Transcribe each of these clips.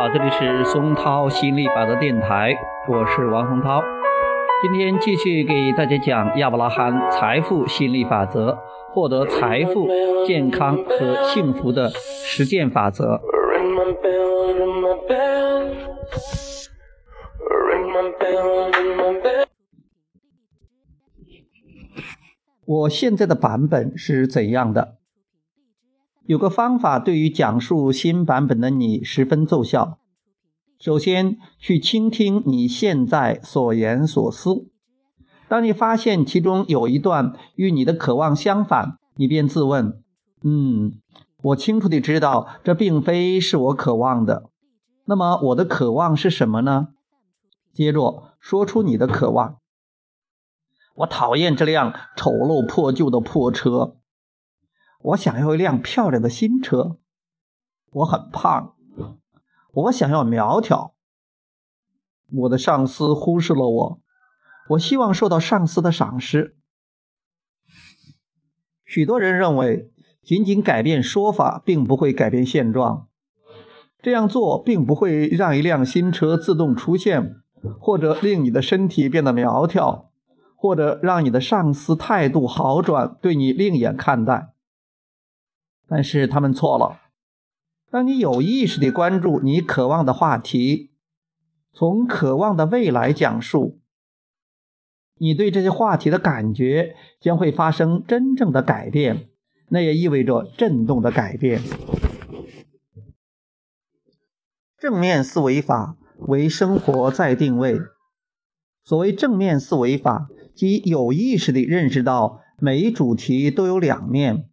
好，这里是松涛心理法则电台，我是王松涛。今天继续给大家讲亚伯拉罕财富心理法则，获得财富、健康和幸福的实践法则。我现在的版本是怎样的？有个方法对于讲述新版本的你十分奏效。首先，去倾听你现在所言所思。当你发现其中有一段与你的渴望相反，你便自问：“嗯，我清楚地知道这并非是我渴望的。那么，我的渴望是什么呢？”接着说出你的渴望。我讨厌这辆丑陋破旧的破车。我想要一辆漂亮的新车。我很胖，我想要苗条。我的上司忽视了我，我希望受到上司的赏识。许多人认为，仅仅改变说法并不会改变现状。这样做并不会让一辆新车自动出现，或者令你的身体变得苗条，或者让你的上司态度好转，对你另眼看待。但是他们错了。当你有意识地关注你渴望的话题，从渴望的未来讲述，你对这些话题的感觉将会发生真正的改变。那也意味着震动的改变。正面思维法为生活再定位。所谓正面思维法，即有意识地认识到每一主题都有两面。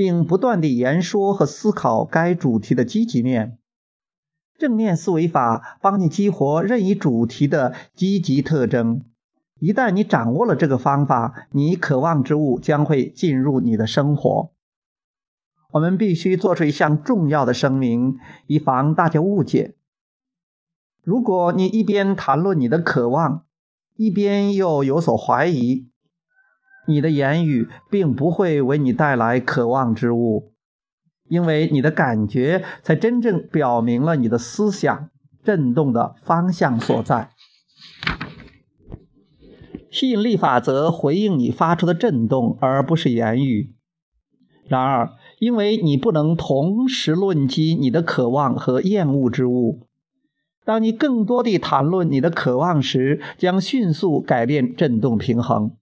并不断地言说和思考该主题的积极面。正面思维法帮你激活任意主题的积极特征。一旦你掌握了这个方法，你渴望之物将会进入你的生活。我们必须做出一项重要的声明，以防大家误解。如果你一边谈论你的渴望，一边又有所怀疑，你的言语并不会为你带来渴望之物，因为你的感觉才真正表明了你的思想震动的方向所在。吸引力法则回应你发出的震动，而不是言语。然而，因为你不能同时论及你的渴望和厌恶之物，当你更多地谈论你的渴望时，将迅速改变振动平衡。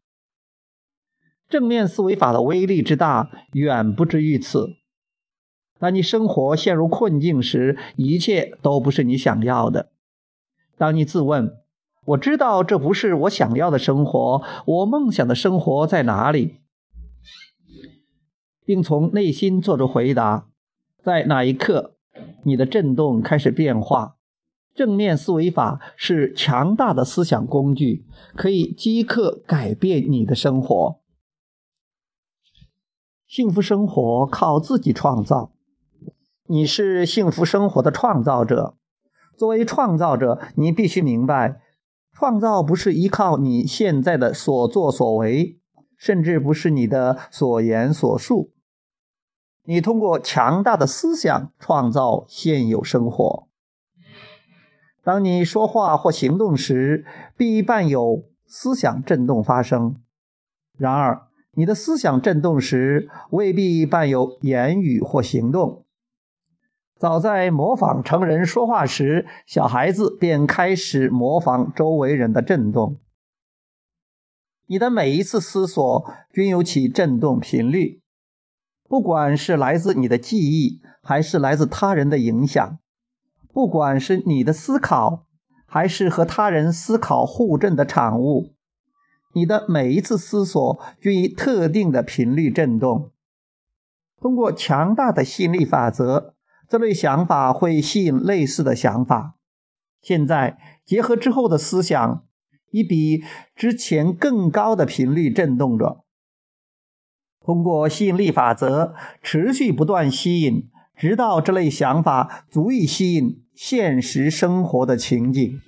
正面思维法的威力之大，远不止于此。当你生活陷入困境时，一切都不是你想要的。当你自问：“我知道这不是我想要的生活，我梦想的生活在哪里？”并从内心做出回答，在那一刻，你的振动开始变化。正面思维法是强大的思想工具，可以即刻改变你的生活。幸福生活靠自己创造，你是幸福生活的创造者。作为创造者，你必须明白，创造不是依靠你现在的所作所为，甚至不是你的所言所述。你通过强大的思想创造现有生活。当你说话或行动时，必伴有思想震动发生。然而，你的思想震动时，未必伴有言语或行动。早在模仿成人说话时，小孩子便开始模仿周围人的震动。你的每一次思索均有其震动频率，不管是来自你的记忆，还是来自他人的影响；不管是你的思考，还是和他人思考互振的产物。你的每一次思索均以特定的频率振动。通过强大的吸引力法则，这类想法会吸引类似的想法。现在结合之后的思想，以比之前更高的频率振动着。通过吸引力法则持续不断吸引，直到这类想法足以吸引现实生活的情景。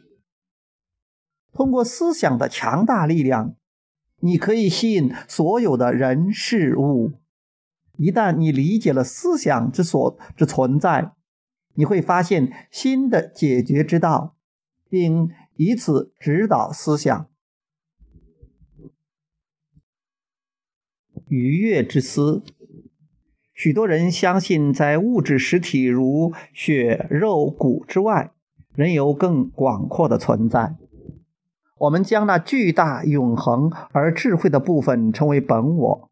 通过思想的强大力量，你可以吸引所有的人事物。一旦你理解了思想之所之存在，你会发现新的解决之道，并以此指导思想。愉悦之思，许多人相信，在物质实体如血肉骨之外，仍有更广阔的存在。我们将那巨大、永恒而智慧的部分称为本我。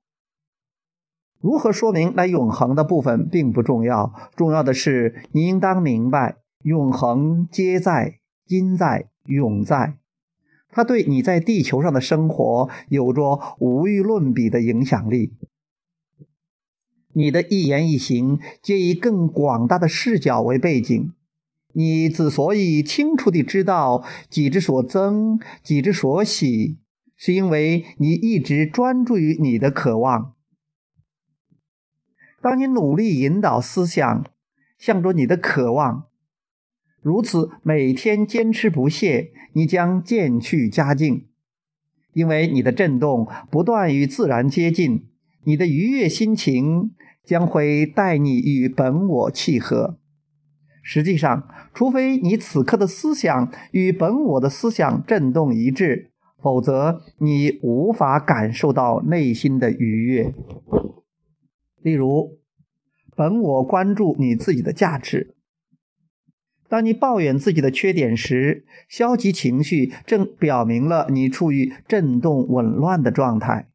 如何说明那永恒的部分并不重要，重要的是你应当明白，永恒皆在、今在、永在。它对你在地球上的生活有着无与伦比的影响力。你的一言一行皆以更广大的视角为背景。你之所以清楚地知道己之所增，己之所喜，是因为你一直专注于你的渴望。当你努力引导思想向着你的渴望。如此每天坚持不懈，你将渐去佳境，因为你的振动不断与自然接近，你的愉悦心情将会带你与本我契合。实际上，除非你此刻的思想与本我的思想振动一致，否则你无法感受到内心的愉悦。例如，本我关注你自己的价值。当你抱怨自己的缺点时，消极情绪正表明了你处于震动紊乱的状态。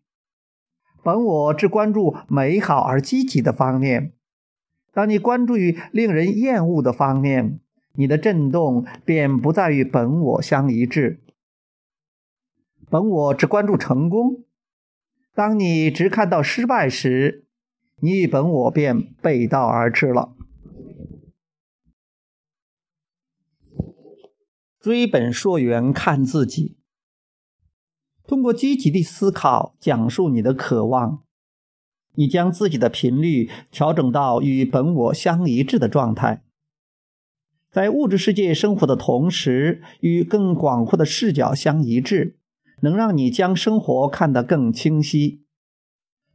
本我只关注美好而积极的方面。当你关注于令人厌恶的方面，你的震动便不再与本我相一致。本我只关注成功。当你只看到失败时，你与本我便背道而驰了。追本溯源，看自己。通过积极的思考，讲述你的渴望，你将自己的频率调整到与本我相一致的状态。在物质世界生活的同时，与更广阔的视角相一致，能让你将生活看得更清晰。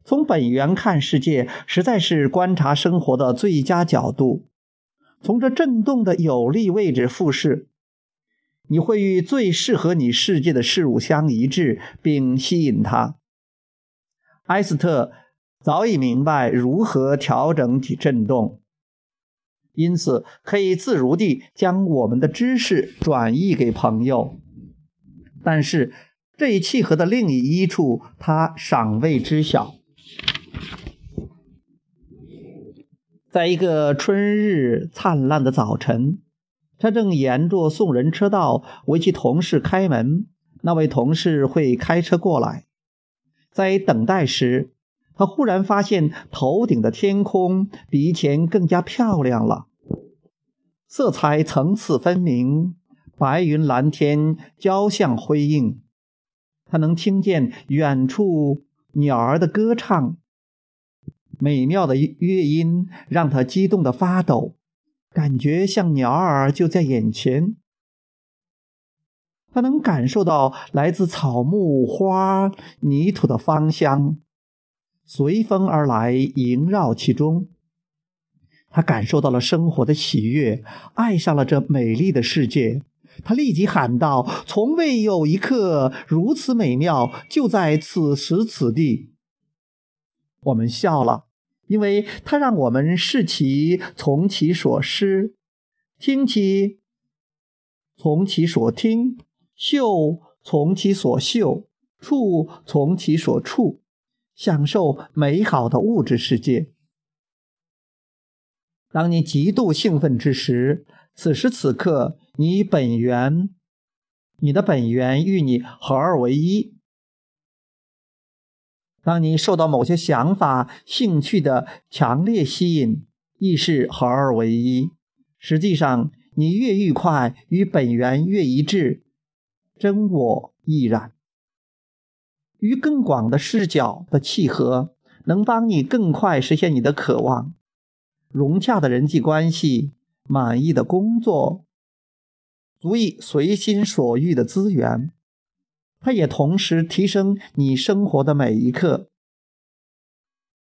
从本源看世界，实在是观察生活的最佳角度。从这震动的有利位置复视。你会与最适合你世界的事物相一致，并吸引它。埃斯特早已明白如何调整体振动，因此可以自如地将我们的知识转移给朋友。但是这一契合的另一处，他尚未知晓。在一个春日灿烂的早晨。他正沿着送人车道为其同事开门，那位同事会开车过来。在等待时，他忽然发现头顶的天空比以前更加漂亮了，色彩层次分明，白云蓝天交相辉映。他能听见远处鸟儿的歌唱，美妙的乐音让他激动的发抖。感觉像鸟儿就在眼前，他能感受到来自草木花泥土的芳香，随风而来，萦绕其中。他感受到了生活的喜悦，爱上了这美丽的世界。他立即喊道：“从未有一刻如此美妙，就在此时此地。”我们笑了。因为它让我们视其从其所失，听其从其所听，嗅从其所嗅，触从其所触，享受美好的物质世界。当你极度兴奋之时，此时此刻，你本源，你的本源与你合二为一。当你受到某些想法、兴趣的强烈吸引，亦是合二为一。实际上，你越愉快，与本源越一致，真我亦然。与更广的视角的契合，能帮你更快实现你的渴望：融洽的人际关系、满意的工作、足以随心所欲的资源。它也同时提升你生活的每一刻。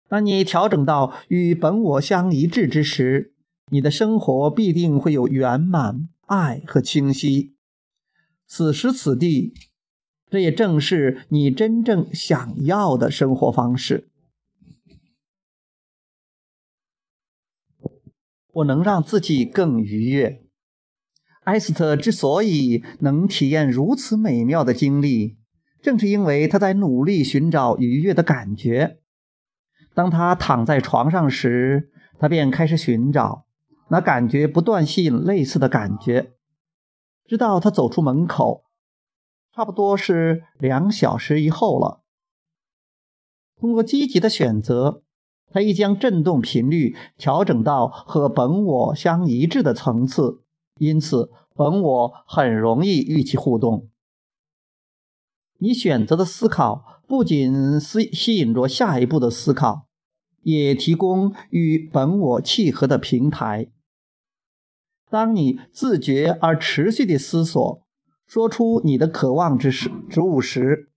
当你调整到与本我相一致之时，你的生活必定会有圆满、爱和清晰。此时此地，这也正是你真正想要的生活方式。我能让自己更愉悦。艾斯特之所以能体验如此美妙的经历，正是因为他在努力寻找愉悦的感觉。当他躺在床上时，他便开始寻找，那感觉不断吸引类似的感觉，直到他走出门口，差不多是两小时以后了。通过积极的选择，他已将振动频率调整到和本我相一致的层次。因此，本我很容易与其互动。你选择的思考不仅吸吸引着下一步的思考，也提供与本我契合的平台。当你自觉而持续地思索，说出你的渴望之事之物时，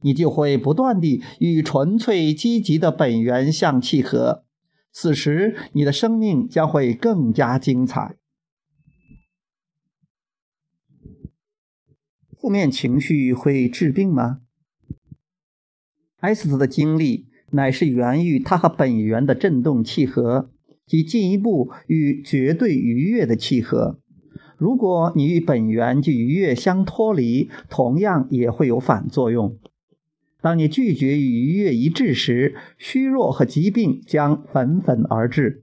你就会不断地与纯粹积极的本源相契合。此时，你的生命将会更加精彩。负面情绪会治病吗？艾斯特的经历乃是源于他和本源的振动契合，及进一步与绝对愉悦的契合。如果你与本源及愉悦相脱离，同样也会有反作用。当你拒绝与愉悦一致时，虚弱和疾病将纷纷而至。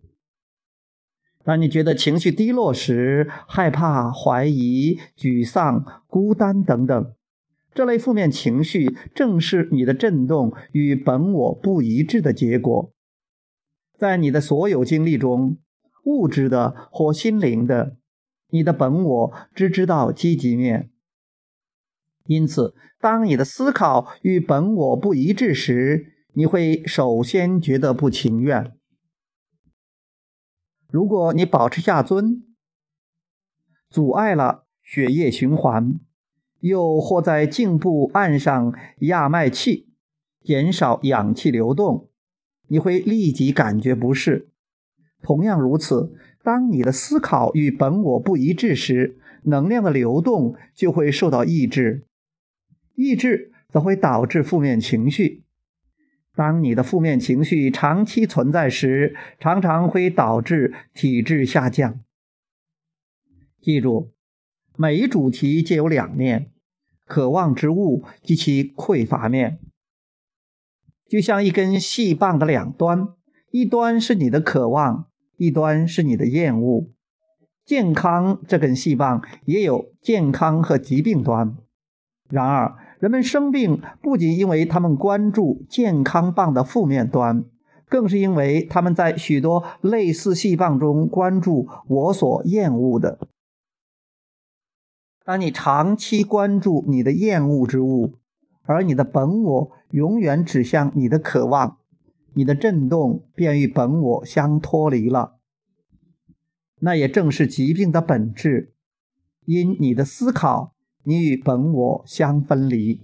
当你觉得情绪低落时，害怕、怀疑、沮丧、孤单等等，这类负面情绪正是你的振动与本我不一致的结果。在你的所有经历中，物质的或心灵的，你的本我只知道积极面。因此，当你的思考与本我不一致时，你会首先觉得不情愿。如果你保持下尊，阻碍了血液循环，又或在颈部按上压脉器，减少氧气流动，你会立即感觉不适。同样如此，当你的思考与本我不一致时，能量的流动就会受到抑制，抑制则会导致负面情绪。当你的负面情绪长期存在时，常常会导致体质下降。记住，每一主题皆有两面：渴望之物及其匮乏面。就像一根细棒的两端，一端是你的渴望，一端是你的厌恶。健康这根细棒也有健康和疾病端。然而，人们生病不仅因为他们关注健康棒的负面端，更是因为他们在许多类似细棒中关注我所厌恶的。当你长期关注你的厌恶之物，而你的本我永远指向你的渴望，你的震动便与本我相脱离了。那也正是疾病的本质，因你的思考。你与本我相分离。